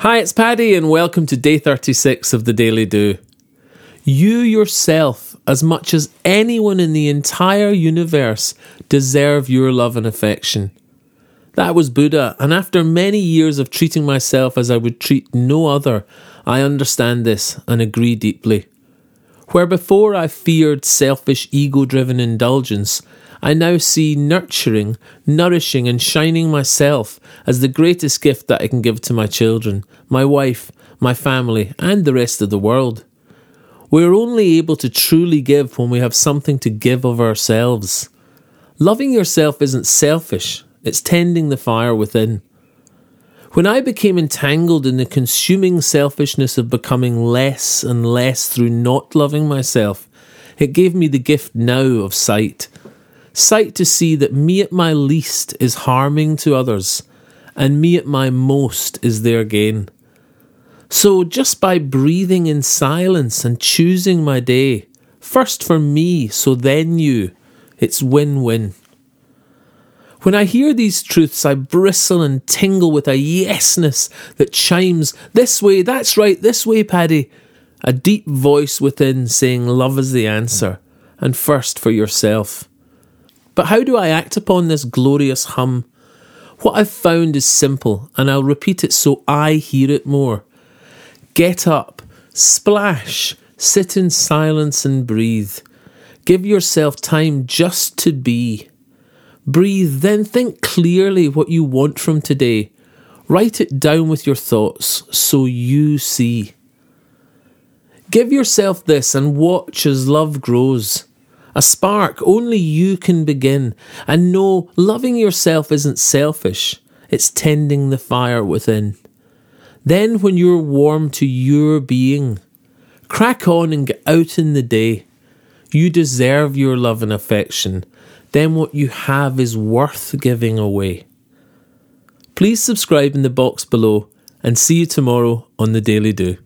Hi, it's Paddy, and welcome to day 36 of the Daily Do. You yourself, as much as anyone in the entire universe, deserve your love and affection. That was Buddha, and after many years of treating myself as I would treat no other, I understand this and agree deeply. Where before I feared selfish, ego driven indulgence, I now see nurturing, nourishing, and shining myself as the greatest gift that I can give to my children, my wife, my family, and the rest of the world. We are only able to truly give when we have something to give of ourselves. Loving yourself isn't selfish, it's tending the fire within. When I became entangled in the consuming selfishness of becoming less and less through not loving myself, it gave me the gift now of sight sight to see that me at my least is harming to others, and me at my most is their gain. So, just by breathing in silence and choosing my day, first for me, so then you, it's win win. When I hear these truths, I bristle and tingle with a yesness that chimes, This way, that's right, this way, Paddy. A deep voice within saying, Love is the answer, and first for yourself. But how do I act upon this glorious hum? What I've found is simple, and I'll repeat it so I hear it more. Get up, splash, sit in silence and breathe. Give yourself time just to be. Breathe, then think clearly what you want from today. Write it down with your thoughts so you see. Give yourself this and watch as love grows. A spark only you can begin. And know loving yourself isn't selfish, it's tending the fire within. Then, when you're warm to your being, crack on and get out in the day. You deserve your love and affection. Then, what you have is worth giving away. Please subscribe in the box below and see you tomorrow on the Daily Do.